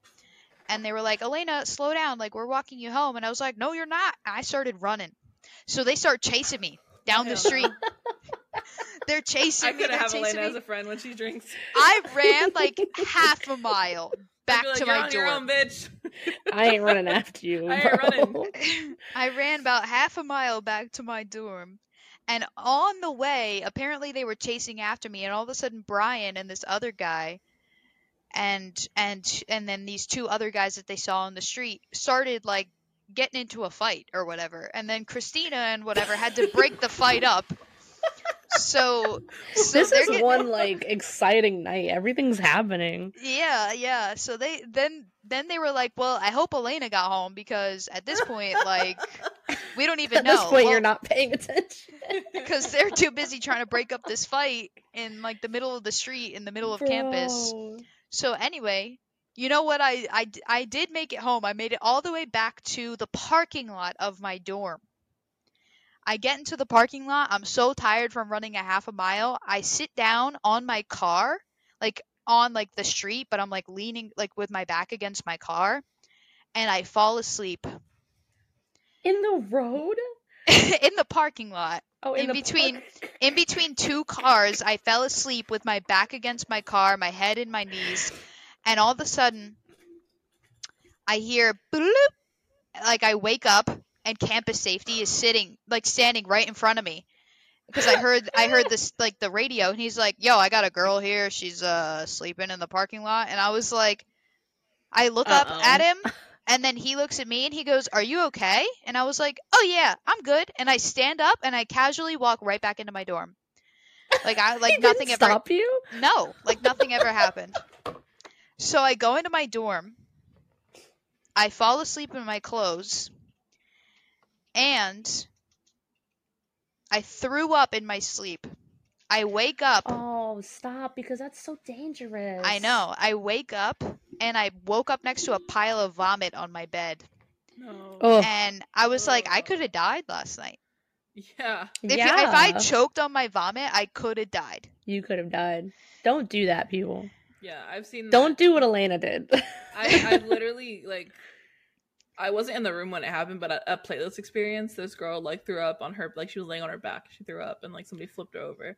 and they were like, "Elena, slow down, like we're walking you home." And I was like, "No, you're not." And I started running. So they start chasing me down the [LAUGHS] street. No. They're chasing I me. could They're have chasing Elena me. as a friend when she drinks. I ran [LAUGHS] like half a mile back like, to You're my on your door. own, bitch. I ain't running after you. [LAUGHS] I ain't bro. running. [LAUGHS] I ran about half a mile back to my dorm. And on the way, apparently they were chasing after me and all of a sudden Brian and this other guy and and and then these two other guys that they saw on the street started like getting into a fight or whatever. And then Christina and whatever had to break the fight up. So, so this is getting, one [LAUGHS] like exciting night. Everything's happening. Yeah, yeah. So they then then they were like, "Well, I hope Elena got home because at this point, like, we don't even [LAUGHS] At know." this point, Well, you're not paying attention. because they're too busy trying to break up this fight in like the middle of the street in the middle of campus. So anyway, you know what? I, I I did make it home. I made it all the way back to the parking lot of my dorm. I get into the parking lot. I'm so tired from running a half a mile. I sit down on my car, like on like the street, but I'm like leaning like with my back against my car, and I fall asleep In the road? [LAUGHS] in the parking lot. Oh, In the between- park. [LAUGHS] In between two cars, I fell asleep with my back against my car, my head in my knees, and all of a sudden, I hear bloop. Like I wake up and campus safety is sitting, like standing right in front of me, because I heard I heard this like the radio, and he's like, "Yo, I got a girl here. She's uh sleeping in the parking lot," and I was like, I look up Uh-oh. at him. [LAUGHS] And then he looks at me and he goes, Are you okay? And I was like, Oh yeah, I'm good. And I stand up and I casually walk right back into my dorm. Like I He like [LAUGHS] nothing ever stop you? No, like nothing ever happened. So I go into my dorm. I fall asleep in my clothes. And I threw up in my sleep. I wake up. Oh, stop because that's so dangerous. I know. I wake up and I woke up next to a pile of vomit on my bed. No. Oh, And I was like, I could have died last night. Yeah. If, yeah. you, if I choked on my vomit, I could have died. you could have died. Don't do that, people. Yeah. I've seen. That. Don't do what Elena did. I, I [LAUGHS] literally like. I wasn't in the room when it happened, but a, a playlist experience. This girl like threw up on her, like she was laying on her back. She threw up, and like somebody flipped her over.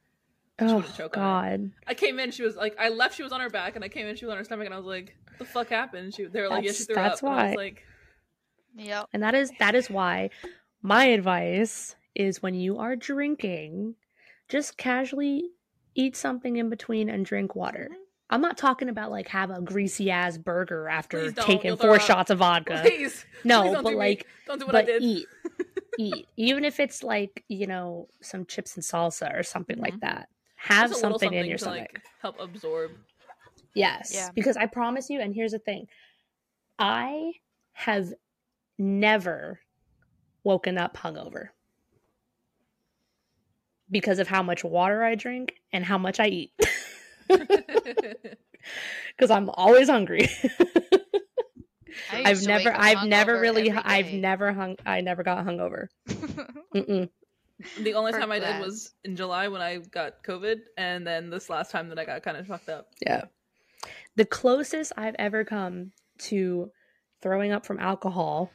oh wouldn't choke on God. I came in, she was like, I left, she was on her back, and I came in, she was on her stomach, and I was like, "What the fuck happened?" She, they were like, "Yeah, she That's- threw that's up." And I was why. like, Yep. And that is that is why my advice is when you are drinking, just casually eat something in between and drink water. Mhm. I'm not talking about like have a greasy ass burger after taking four shots of vodka. "Please, [LAUGHS] No, please don't but do me. like don't do what I but did." eat. [LAUGHS] eat. Even if it's like, you know, some chips and salsa or something like Mhm. that. Have Just a little something, in your to, stomach. like, help absorb. Yes. Yeah. Because I promise you, and here's the thing I have never woken up hungover because of how much water I drink and how much I eat. [LAUGHS] [LAUGHS] [LAUGHS] Because I'm always hungry. I [LAUGHS] I've used to wake never, I've never really, I've never hung, I never got hungover. Mm-mm. the only For time I did was in July when I got COVID, and then this last time that I got kind of fucked up. Yeah. The closest I've ever come to throwing up from alcohol,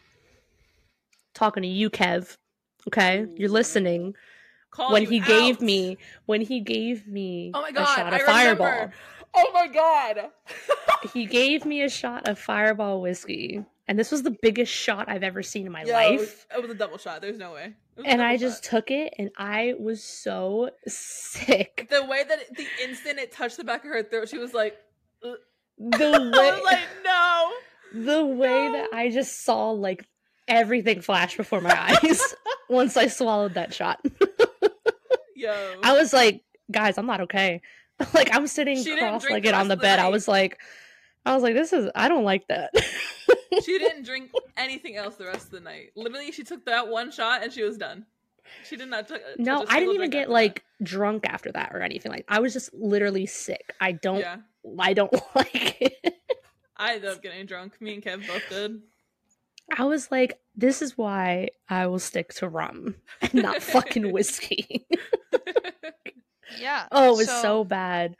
talking to you, Kev. Okay, you're Ooh. listening. Call when he gave me, when he gave me Oh my a god! shot I of Fireball, remember. Oh my god! [LAUGHS] he gave me a shot of Fireball whiskey, and this was the biggest shot I've ever seen in my Yo, life. It was a double shot. There's no way. It was a And I just shot. took it, and I was so sick. the way that it, the instant it touched the back of her throat, she was like, The [LAUGHS] I way, was like, no. [LAUGHS] the way that I just saw like everything flash before my eyes once I swallowed that shot. Yo. I was like, guys, I'm not okay. [LAUGHS] like I'm sitting She didn't drink the cross-legged on the bed. I was like, I was like, this is I don't like that. [LAUGHS] she didn't drink anything else the rest of the night. Literally, she took that one shot and she was done. She did not. T- no, I didn't even get like drunk after that or anything. Like I was just literally sick. I don't Yeah, I don't [LAUGHS] like it. I ended up getting drunk. Me and Kev both did. I was like, this is why I will stick to rum and not fucking whiskey. yeah. [LAUGHS] oh, it was so bad.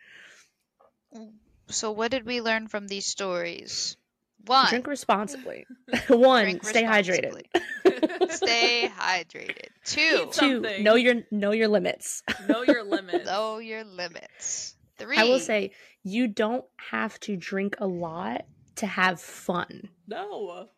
So what did we learn from these stories? One, Drink responsibly. [LAUGHS] [LAUGHS] One, drink stay hydrated. Stay hydrated. Two, Two, know your know your limits. know your limits. know your limits. Three, I will say you don't have to drink a lot to have fun. No.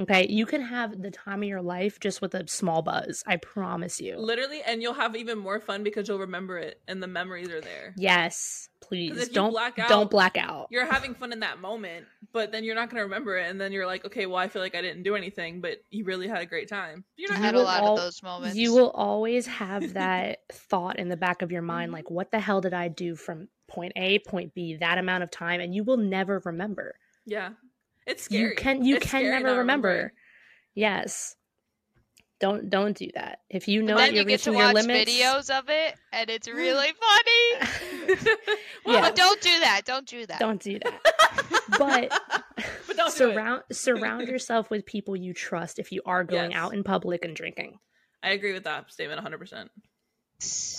Okay, you can have the time of your life just with a small buzz. I promise you. Literally, and you'll have even more fun because you'll remember it and the memories are there. Yes, please don't black out, don't black out. You're having fun in that moment, but then you're not going to remember it. And then you're like, okay, well, I feel like I didn't do anything, but you really had a great time. You're not You had a will lot all- of those moments. You will always have [LAUGHS] that thought in the back of your mind, Mhm. like, what the hell did I do from point A, point B, that amount of time, and you will never remember. Yeah. It's scary. You can you It's can never not remember. Yes. Don't don't do that. If you know then that you're you get to reaching your watch limits, videos of it, and it's [GASPS] really funny. [LAUGHS] [LAUGHS] well, Yeah. But don't do that. Don't do that. don't do that. [LAUGHS] But but don't do surround surround yourself with people you trust if you are going Yes. out in public and drinking. I agree with that statement 100%.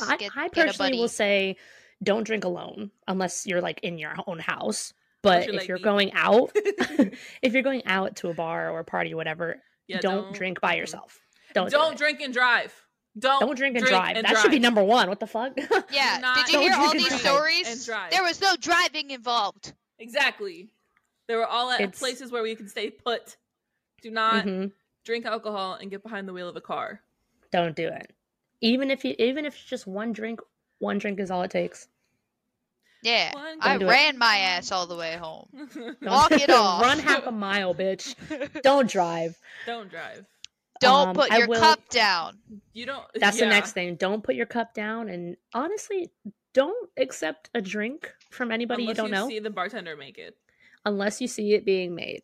I, Get- I personally will say don't drink alone unless you're like in your own house. But you're if like you're me. going out, [LAUGHS] [LAUGHS] if you're going out to a bar or a party or whatever, Yeah, don't, drink by yourself. Don't Don't, do it. drink and drive. Don't Don't drink and drive. that should be number one. What the fuck? [LAUGHS] Yeah. Did you hear all these drive. stories? And drive. There was no driving involved. Exactly. They were all at It's- places where we can stay put. Do not Mhm. drink alcohol and get behind the wheel of a car. Don't do it. Even if you, even if it's just one drink, one drink is all it takes. Yeah. One I Don't it. ran my ass all the way home. [LAUGHS] Walk it [LAUGHS] off. Run half a mile, bitch. [LAUGHS] Don't drive. Don't drive. Don't Um, put I your will- cup down. You don't. That's the next thing. Don't put your cup down, and honestly, don't accept a drink from anybody Unless you don't know see the bartender make it. unless you see it being made.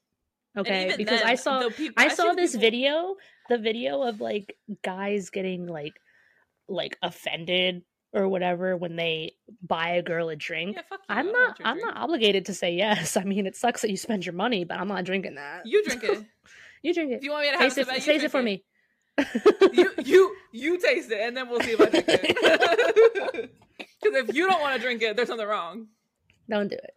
Okay, even because I saw the peop- I saw this people- video, the video of like guys getting like like offended or whatever when they buy a girl a drink. Yeah, fuck you. I'm not I'm drink. not obligated to say yes. [LAUGHS] I mean, it sucks that you spend your money, but I'm not drinking that. You drink it. [LAUGHS] You drink if it. you want me to have Taste it, it, taste it for me. You [LAUGHS] you you taste it, and then we'll see if I drink it. Because if you don't want to drink it, there's something wrong. Don't do it.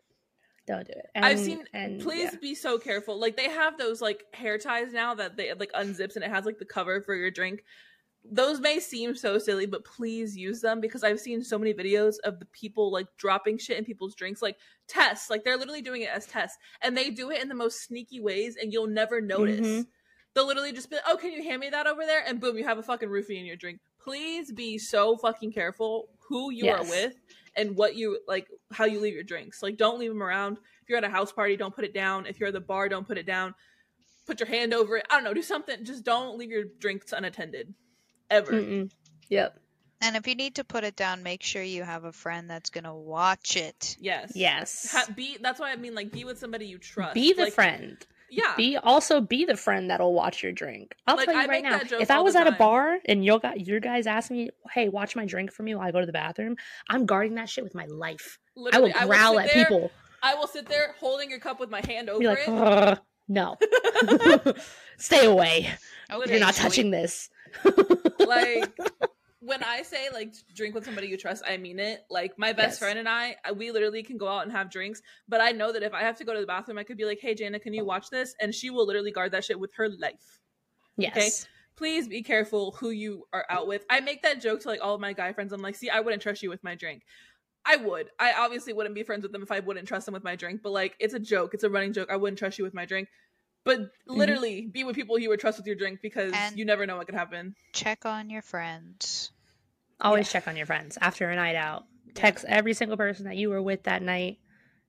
Don't do it. I've seen. and please yeah. be so careful. Like they have those like hair ties now that they like unzips and it has like the cover for your drink. Those may seem so silly, but please use them because I've seen so many videos of the people like dropping shit in people's drinks, like tests. Like they're literally doing it as tests, and they do it in the most sneaky ways, and you'll never notice. Mhm. They'll literally just be, "Oh, can you hand me that over there?" And boom, you have a fucking roofie in your drink. Please be so fucking careful who you are with and what you like, how you leave your drinks. Like, don't leave them around. If you're at a house party, don't put it down. If you're at the bar, don't put it down. Put your hand over it. I don't know. Do something. Just don't leave your drinks unattended, ever. Mm-mm. Yep. And if you need to put it down, make sure you have a friend that's gonna watch it. Yes. Yes. Ha- be. That's why I mean, like, be with somebody you trust. be the Like, friend. Yeah. Be also be the friend that'll watch your drink. I'll Like, tell you I right now. If I was at a bar and you got your guys ask me, "Hey, watch my drink for me while I go to the bathroom," I'm guarding that shit with my life. Literally, I will growl sit at there- people. I will sit there holding your cup with my hand over Be like, it. "Ugh, "No, [LAUGHS] [LAUGHS] stay away. Okay, You're not sweet. touching this." [LAUGHS] like when I say like drink with somebody you trust, I mean it. Like my best Yes. friend and I, we literally can go out and have drinks. But I know that if I have to go to the bathroom, I could be like, "Hey, Jana, can you watch this?" And she will literally guard that shit with her life. yes. Please be careful who you are out with. I make that joke to like all of my guy friends. I'm like, "See, I wouldn't trust you with my drink." I would. I obviously wouldn't be friends with them if I wouldn't trust them with my drink. But like, it's a joke. It's a running joke. I wouldn't trust you with my drink. But mm-hmm. literally, be with people you would trust with your drink because And- you never know what could happen. Check on your friends. Always Yeah. check on your friends after a night out. Text every single person that you were with that night.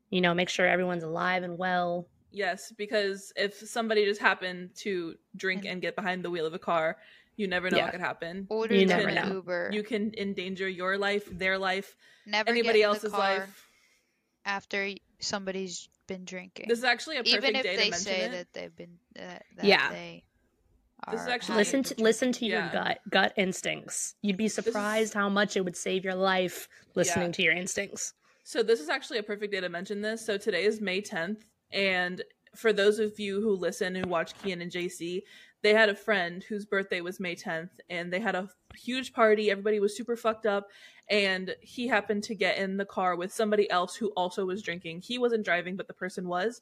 You know, make sure everyone's alive and well. Yes, because if somebody just happened to drink And- and get behind the wheel of a car, you never know Yeah. what could happen. Order You them never an know. Uber. You can endanger your life, their life, Never anybody else's life. after somebody's been drinking. This is actually a perfect Even if day they to mention say it. that they've been that, that Yeah. they This is actually- listen to to listen to your Yeah. gut gut instincts. You'd be surprised how much it would save your life listening Yeah. to your instincts. So this is actually a perfect day to mention this. So today is May 10th, and for those of you who listen and watch Kian and JC, they had a friend whose birthday was May 10th, and they had a huge party. Everybody was super fucked up, and he happened to get in the car with somebody else who also was drinking. He wasn't driving, but the person was,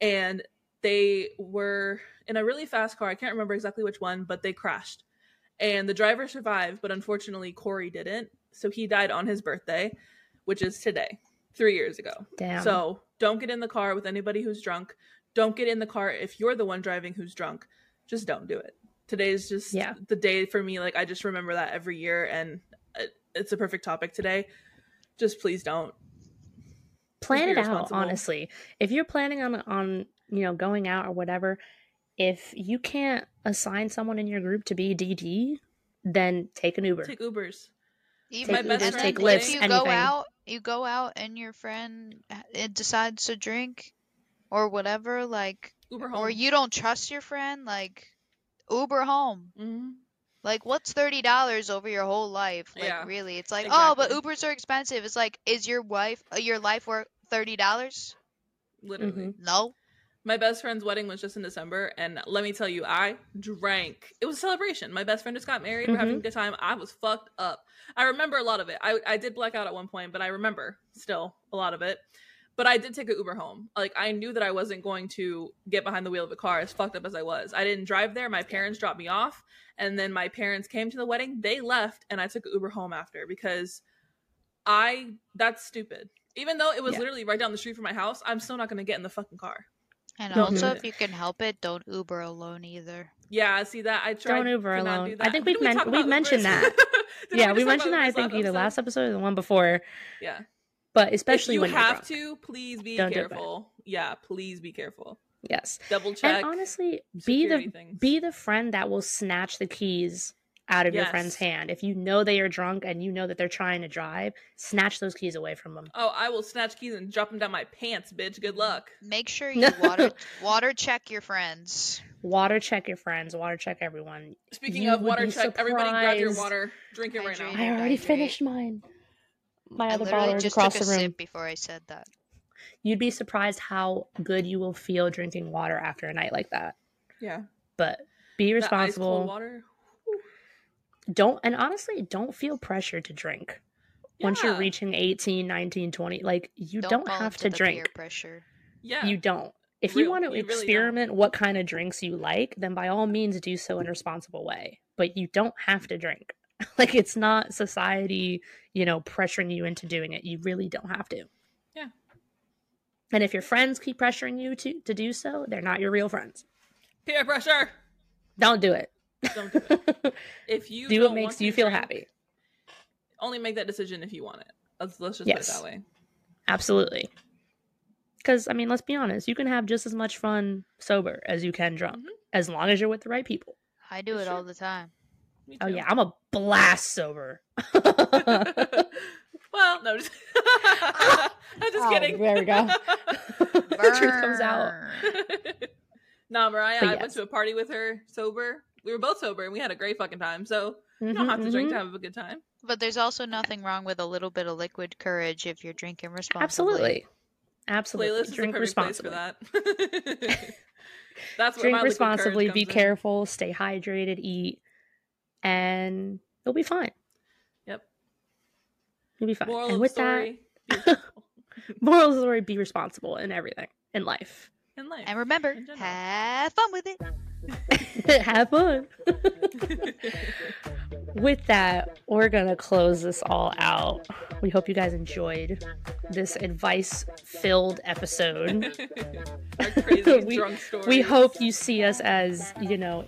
and they were in a really fast car. I can't remember exactly which one, but they crashed. And the driver survived, but unfortunately Corey didn't. So he died on his birthday, which is today, three years ago. Damn. So don't get in the car with anybody who's drunk. Don't get in the car if you're the one driving who's drunk. Just don't do it. Today's just Yeah. the day for me. Like I just remember that every year, and it, it's a perfect topic today. Just please don't. plan be it out honestly. If you're planning on on you know going out or whatever, if you can't assign someone in your group to be DD, then take an Uber. Take Ubers. Even my best and friend then if you anything. go out, you go out and your friend uh, decides to drink or whatever, like, Uber home. or you don't trust your friend, like, Uber home. Mhm. Like, what's thirty dollars over your whole life? Like, Yeah, really? It's like, oh, but. Ubers are expensive. It's like, is your wife, uh, your life worth thirty dollars? Literally. Mhm. No. My best friend's wedding was just in December, and let me tell you, I drank. It was a celebration. My best friend just got married. We're having a Mhm. good time. I was fucked up. I remember a lot of it. I, I did black out at one point, but I remember still a lot of it. But I did take an Uber home. Like I knew that I wasn't going to get behind the wheel of a car as fucked up as I was. I didn't drive there. My parents dropped me off, and then my parents came to the wedding. They left, and I took an Uber home after because I that's stupid. Even though it was Yeah. literally right down the street from my house, I'm still not going to get in the fucking car. And Don't also, if you can help it, don't Uber alone either. Yeah, see that I tried. Don't Uber could not alone. do I think we've we men- talk we've mentioned Ubers? that. [LAUGHS] Yeah, we just talk mentioned that I think either last episode or the one before, Yeah, but especially if you when you're have drunk. to, please be Don't careful. Yeah, please be careful. Yes, Double check. and honestly, be the things. be the friend that will snatch the keys out of your friend's hand. If you know they are drunk and you know that they're trying to drive, snatch those keys away from them. Oh, I will snatch keys and drop them down my pants, bitch. Good luck. Make sure [LAUGHS] you water water check your friends. Water check your friends. Water check everyone. Speaking You of water be check, everybody grab your water. Drink it right now. I already hydrate. finished mine. My I other literally bottle just across took a the room. sip before I said that. You'd be surprised how good you will feel drinking water after a night like that. Yeah. But be That ice cold responsible. water. Don't and honestly, don't feel pressure to drink. Once you're reaching 18, 19, 20, like you don't, fall have to the drink. Peer pressure. Yeah. You don't. If you want to you really experiment what kind of drinks you like, then by all means do so in a responsible way. But you don't have to drink. [LAUGHS] like it's not society, you know, pressuring you into doing it. You really don't have to. Yeah. And if your friends keep pressuring you to to do so, they're not your real friends. Peer pressure. Don't do it. Don't do it. [LAUGHS] If you do what makes you feel drink, happy. Only make that decision if you want it. Let's let's just Yes. put it that way. Absolutely. Because, I mean, let's be honest, you can have just as much fun sober as you can drunk, Mhm. as long as you're with the right people. I do For it all the time. Me Oh, yeah, I'm a blast sober. [LAUGHS] well, no, just, [LAUGHS] I'm just Oh, kidding. there we go. [LAUGHS] the truth comes out. Burn. nah, Mariah, But I went to a party with her sober. We were both sober and we had a great fucking time. So you don't Mhm, have to drink mhm. to have a good time. But there's also nothing wrong with a little bit of liquid courage if you're drinking responsibly. Absolutely. Absolutely. Playlist Drink the perfect place for responsibly. that. That's where Drink my responsibly, be comes in. careful, stay hydrated, eat, and you'll be fine. Yep. You'll be fine. Moral and with the story: [LAUGHS] that, responsible moral of the story, be responsible in everything in life. in life. And remember, In have fun with it. [LAUGHS] Have fun. [LAUGHS] with that, we're gonna close this all out. We hope you guys enjoyed this advice-filled episode. Our [LAUGHS] crazy We- drunk story. We hope you see us as, you know,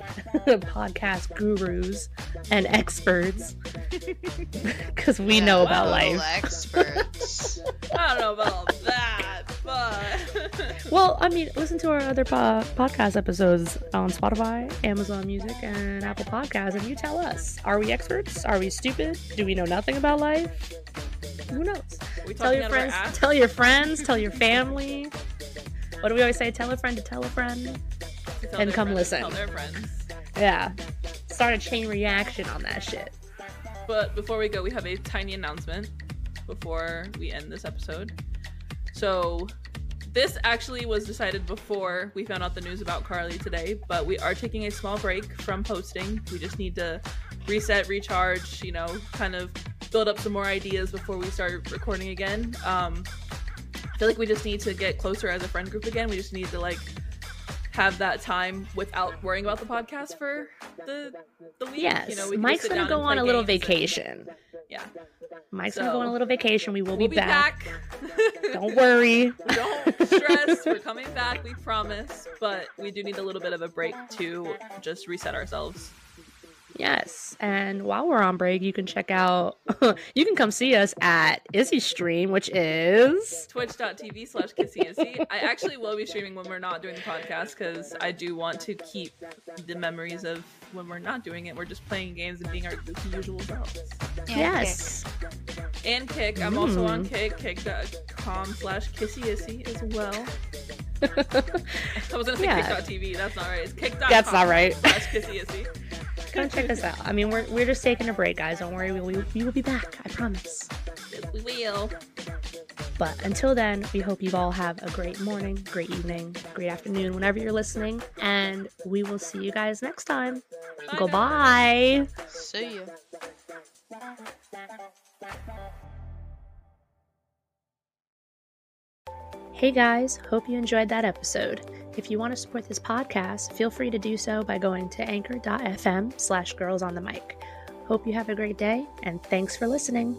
podcast gurus and experts because we Yeah, know about life. Experts. I don't know about that, but Well, I mean, listen to our other po- podcast episodes on Spotify, Amazon Music, and Apple Podcasts, and you tell us: Are we experts? Are we stupid? Do we know nothing about life? Who knows? Tell your out of our friends. Tell your friends. Tell your family. What do we always say? Tell a friend to tell a friend. Tell and come listen. Tell their friends. Yeah. Start a chain reaction on that shit. But before we go, we have a tiny announcement before we end this episode. So, this actually was decided before we found out the news about Carly today, but we are taking a small break from posting. We just need to reset, recharge, you know, kind of build up some more ideas before we start recording again. Um, I feel like we just need to get closer as a friend group again. We just need to like have that time without worrying about the podcast for the the week. Yes. you know, we Mike's gonna go on a little games and- vacation. yeah, Mike's gonna go on a little vacation. We will we'll be, back. back. [LAUGHS] Don't worry. [LAUGHS] Don't stress. We're coming back. We promise. But we do need a little bit of a break to just reset ourselves. Yes. And while we're on break, you can check out, [LAUGHS] you can come see us at Izzy Stream, which is. Twitch.tv slash kissy I actually will be streaming when we're not doing the podcast because I do want to keep the memories of when we're not doing it. We're just playing games and being our usual selves. And yes. And Kick. I'm also on Mm. Kick, kick.com slash kissy as well. [LAUGHS] I was gonna say Yeah. kick.tv. That's not right. It's kick.com. That's not right. Slash kissy Come check us out. I mean, we're, we're just taking a break, guys. Don't worry. We, we, we will be back. I promise. We will. But until then, we hope you all have a great morning, great evening, great afternoon, whenever you're listening. And we will see you guys next time. Bye, Goodbye. See you. Hey guys, hope you enjoyed that episode. If you want to support this podcast, feel free to do so by going to anchor.fm slash girls on the mic. Hope you have a great day, and thanks for listening.